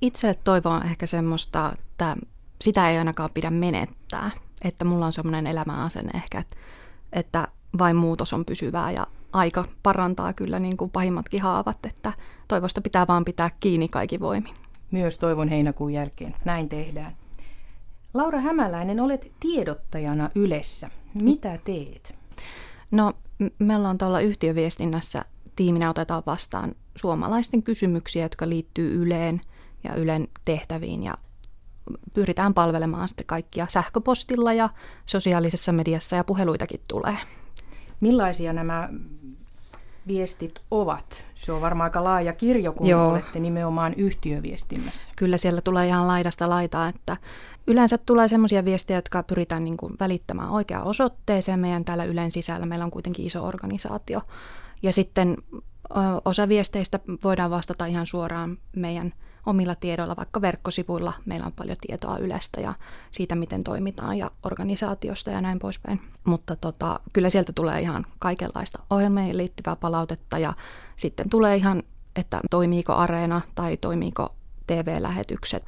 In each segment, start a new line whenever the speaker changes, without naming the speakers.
itse toivon ehkä semmoista, että sitä ei ainakaan pidä menettää. Että mulla on semmoinen elämänasenne ehkä, että, että vain muutos on pysyvää ja aika parantaa kyllä niin kuin pahimmatkin haavat, että toivosta pitää vaan pitää kiinni kaikki voimin.
Myös toivon heinäkuun jälkeen. Näin tehdään. Laura Hämäläinen, olet tiedottajana Ylessä. Mitä teet?
No, meillä on tuolla yhtiöviestinnässä tiiminä otetaan vastaan suomalaisten kysymyksiä, jotka liittyy Yleen ja Ylen tehtäviin ja pyritään palvelemaan sitten kaikkia sähköpostilla ja sosiaalisessa mediassa ja puheluitakin tulee.
Millaisia nämä viestit ovat? Se on varmaan aika laaja kirjo, kun Joo. olette nimenomaan yhtiöviestinnässä.
Kyllä siellä tulee ihan laidasta laitaa, että yleensä tulee sellaisia viestejä, jotka pyritään niin kuin välittämään oikeaan osoitteeseen meidän täällä Ylen sisällä. Meillä on kuitenkin iso organisaatio. Ja sitten osa viesteistä voidaan vastata ihan suoraan meidän omilla tiedoilla, vaikka verkkosivuilla meillä on paljon tietoa Ylestä ja siitä, miten toimitaan ja organisaatiosta ja näin poispäin. Mutta tota, kyllä sieltä tulee ihan kaikenlaista ohjelmiin liittyvää palautetta ja sitten tulee ihan, että toimiiko areena tai toimiiko TV-lähetykset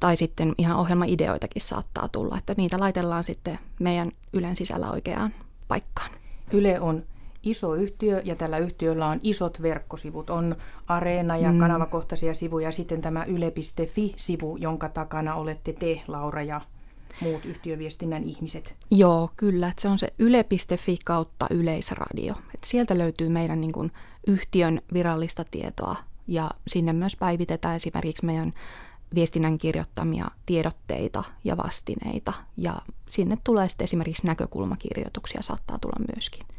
tai sitten ihan ohjelmaideoitakin saattaa tulla, että niitä laitellaan sitten meidän Ylen sisällä oikeaan paikkaan.
Yle on iso yhtiö ja tällä yhtiöllä on isot verkkosivut. On Areena ja mm. kanavakohtaisia sivuja ja sitten tämä yle.fi-sivu, jonka takana olette te, Laura, ja muut yhtiöviestinnän ihmiset.
Joo, kyllä. Se on se yle.fi kautta yleisradio. Et sieltä löytyy meidän niin kuin, yhtiön virallista tietoa ja sinne myös päivitetään esimerkiksi meidän viestinnän kirjoittamia tiedotteita ja vastineita. Ja sinne tulee sitten esimerkiksi näkökulmakirjoituksia saattaa tulla myöskin.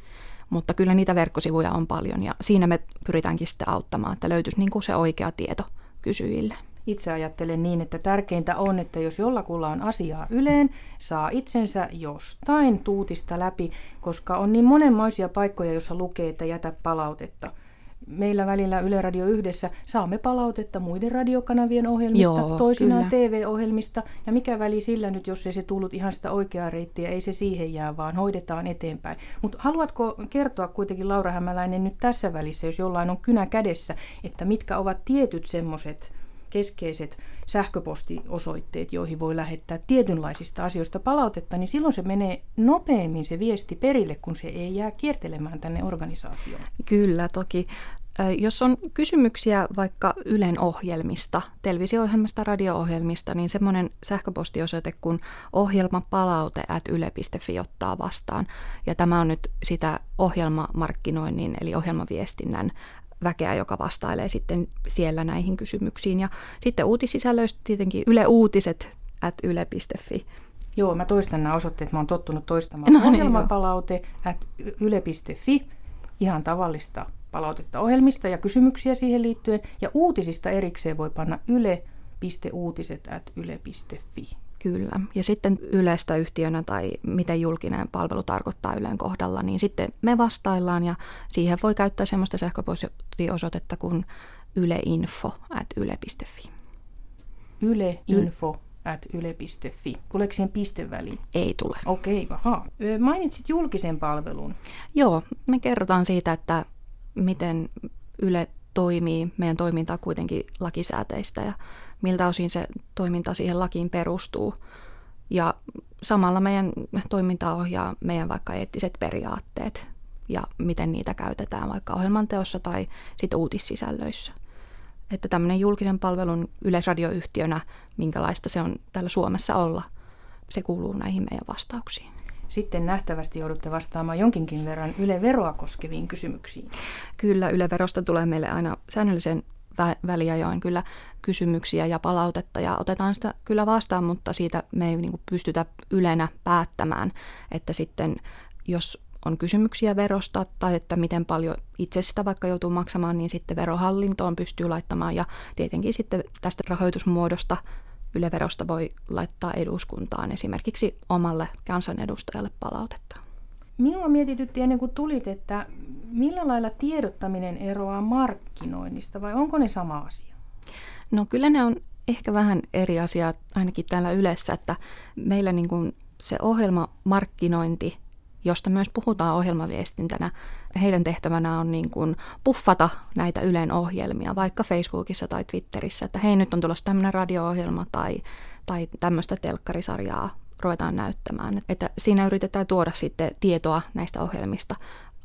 Mutta kyllä niitä verkkosivuja on paljon ja siinä me pyritäänkin sitten auttamaan, että löytyisi niin kuin se oikea tieto kysyjille.
Itse ajattelen niin, että tärkeintä on, että jos jollakulla on asiaa yleen, saa itsensä jostain tuutista läpi, koska on niin monenmoisia paikkoja, joissa lukee, että jätä palautetta – meillä välillä Yle Radio yhdessä saamme palautetta muiden radiokanavien ohjelmista, Joo, toisinaan kyllä. TV-ohjelmista. Ja mikä väli sillä nyt, jos ei se tullut ihan sitä oikeaa reittiä, ei se siihen jää, vaan hoidetaan eteenpäin. Mutta haluatko kertoa kuitenkin, Laura Hämäläinen, nyt tässä välissä, jos jollain on kynä kädessä, että mitkä ovat tietyt semmoiset keskeiset sähköpostiosoitteet, joihin voi lähettää tietynlaisista asioista palautetta, niin silloin se menee nopeammin se viesti perille, kun se ei jää kiertelemään tänne organisaatioon.
Kyllä, toki. Jos on kysymyksiä vaikka Ylen ohjelmista, televisio-ohjelmista, radio-ohjelmista, niin semmoinen sähköpostiosoite kuin ohjelmapalaute.yle.fi ottaa vastaan. Ja tämä on nyt sitä ohjelmamarkkinoinnin eli ohjelmaviestinnän väkeä, joka vastailee sitten siellä näihin kysymyksiin. Ja sitten uutisisällöistä tietenkin Yle Uutiset at yle.fi.
Joo, mä toistan nämä osoitteet. Mä oon tottunut toistamaan no, niin, ohjelmapalaute at yle.fi. Ihan tavallista palautetta ohjelmista ja kysymyksiä siihen liittyen. Ja uutisista erikseen voi panna yle.uutiset at yle.fi.
Kyllä. Ja sitten yleistä yhtiönä tai miten julkinen palvelu tarkoittaa Ylen kohdalla, niin sitten me vastaillaan ja siihen voi käyttää semmoista sähköpostiosoitetta kuin yleinfo at yle.fi.
Yleinfo at yle.fi. Tuleeko siihen piste väliin?
Ei tule.
Okei, okay, aha. Mainitsit julkisen palvelun.
Joo, me kerrotaan siitä, että miten Yle toimii. Meidän toiminta on kuitenkin lakisääteistä ja miltä osin se toiminta siihen lakiin perustuu. Ja samalla meidän toiminta ohjaa meidän vaikka eettiset periaatteet ja miten niitä käytetään vaikka ohjelmanteossa tai sitten uutissisällöissä. Että tämmöinen julkisen palvelun yleisradioyhtiönä, minkälaista se on täällä Suomessa olla, se kuuluu näihin meidän vastauksiin.
Sitten nähtävästi joudutte vastaamaan jonkinkin verran Yle-veroa koskeviin kysymyksiin.
Kyllä, Yle-verosta tulee meille aina säännöllisen vä- väliajoin kyllä kysymyksiä ja palautetta ja otetaan sitä kyllä vastaan, mutta siitä me ei niin pystytä Ylenä päättämään, että sitten jos on kysymyksiä verosta tai että miten paljon itse sitä vaikka joutuu maksamaan, niin sitten verohallintoon pystyy laittamaan ja tietenkin sitten tästä rahoitusmuodosta Yle-verosta voi laittaa eduskuntaan esimerkiksi omalle kansanedustajalle palautetta.
Minua mietitytti ennen kuin tulit, että millä lailla tiedottaminen eroaa markkinoinnista vai onko ne sama asia?
No kyllä ne on ehkä vähän eri asia ainakin täällä Ylessä, että meillä niin kuin se ohjelma markkinointi josta myös puhutaan ohjelmaviestintänä. Heidän tehtävänä on niin kuin puffata näitä Ylen ohjelmia, vaikka Facebookissa tai Twitterissä, että hei nyt on tulossa tämmöinen radio-ohjelma tai, tai tämmöistä telkkarisarjaa ruvetaan näyttämään. Että siinä yritetään tuoda sitten tietoa näistä ohjelmista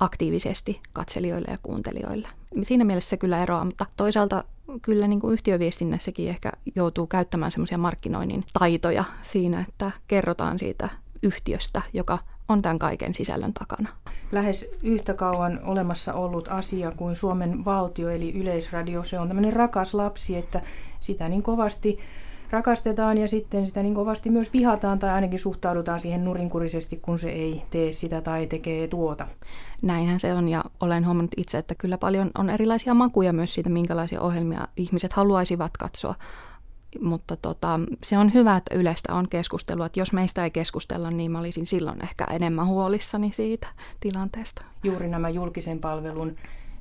aktiivisesti katselijoille ja kuuntelijoille. Siinä mielessä se kyllä eroaa, mutta toisaalta kyllä niin kuin yhtiöviestinnässäkin ehkä joutuu käyttämään semmoisia markkinoinnin taitoja siinä, että kerrotaan siitä yhtiöstä, joka on tämän kaiken sisällön takana.
Lähes yhtä kauan olemassa ollut asia kuin Suomen valtio eli Yleisradio, se on tämmöinen rakas lapsi, että sitä niin kovasti rakastetaan ja sitten sitä niin kovasti myös vihataan tai ainakin suhtaudutaan siihen nurinkurisesti, kun se ei tee sitä tai tekee tuota.
Näinhän se on ja olen huomannut itse, että kyllä paljon on erilaisia makuja myös siitä, minkälaisia ohjelmia ihmiset haluaisivat katsoa. Mutta tota, se on hyvä, että Ylestä on keskustelua. Että jos meistä ei keskustella, niin mä olisin silloin ehkä enemmän huolissani siitä tilanteesta.
Juuri nämä julkisen palvelun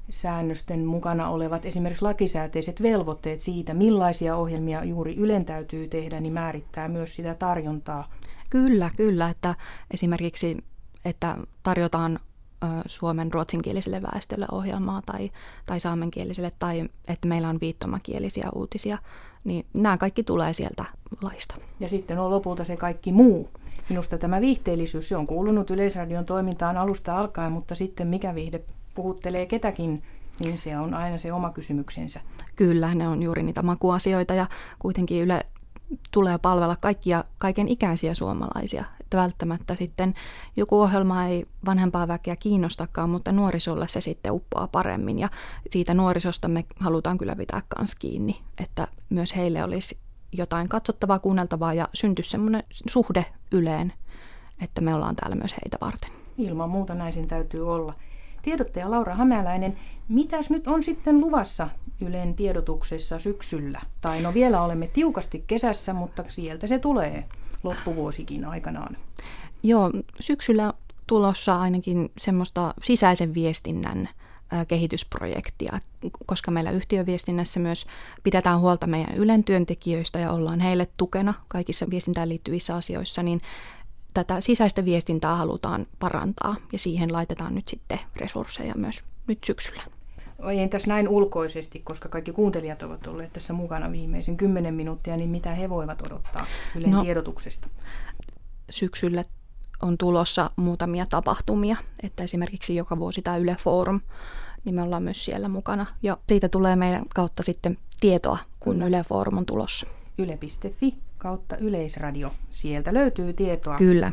säännösten mukana olevat esimerkiksi lakisääteiset velvoitteet siitä, millaisia ohjelmia juuri Ylen täytyy tehdä, niin määrittää myös sitä tarjontaa.
Kyllä, kyllä, että esimerkiksi että tarjotaan suomen ruotsinkieliselle väestölle ohjelmaa tai, tai saamenkieliselle tai että meillä on viittomakielisiä uutisia, niin nämä kaikki tulee sieltä laista.
Ja sitten on lopulta se kaikki muu. Minusta tämä viihteellisyys, se on kuulunut Yleisradion toimintaan alusta alkaen, mutta sitten mikä viihde puhuttelee ketäkin, niin se on aina se oma kysymyksensä.
Kyllä, ne on juuri niitä makuasioita ja kuitenkin Yle tulee palvella kaikkia, kaiken ikäisiä suomalaisia. Että välttämättä sitten joku ohjelma ei vanhempaa väkeä kiinnostakaan, mutta nuorisolle se sitten uppoaa paremmin. Ja siitä nuorisosta me halutaan kyllä pitää myös kiinni, että myös heille olisi jotain katsottavaa, kuunneltavaa ja syntyisi semmoinen suhde Yleen, että me ollaan täällä myös heitä varten.
Ilman muuta näin sen täytyy olla. Tiedottaja Laura Hämäläinen, mitäs nyt on sitten luvassa Ylen tiedotuksessa syksyllä? Tai no vielä olemme tiukasti kesässä, mutta sieltä se tulee loppuvuosikin aikanaan.
Joo, syksyllä tulossa ainakin semmoista sisäisen viestinnän kehitysprojektia, koska meillä yhtiöviestinnässä myös pidetään huolta meidän Ylen työntekijöistä ja ollaan heille tukena kaikissa viestintään liittyvissä asioissa, niin tätä sisäistä viestintää halutaan parantaa ja siihen laitetaan nyt sitten resursseja myös nyt syksyllä.
Entäs näin ulkoisesti, koska kaikki kuuntelijat ovat olleet tässä mukana viimeisen kymmenen minuuttia, niin mitä he voivat odottaa Ylen no, tiedotuksesta?
Syksyllä on tulossa muutamia tapahtumia, että esimerkiksi joka vuosi tämä Yle Forum, niin me ollaan myös siellä mukana. Ja siitä tulee meidän kautta sitten tietoa, kun Kyllä. Yle Forum on tulossa.
Yle.fi kautta Yleisradio. Sieltä löytyy tietoa.
Kyllä.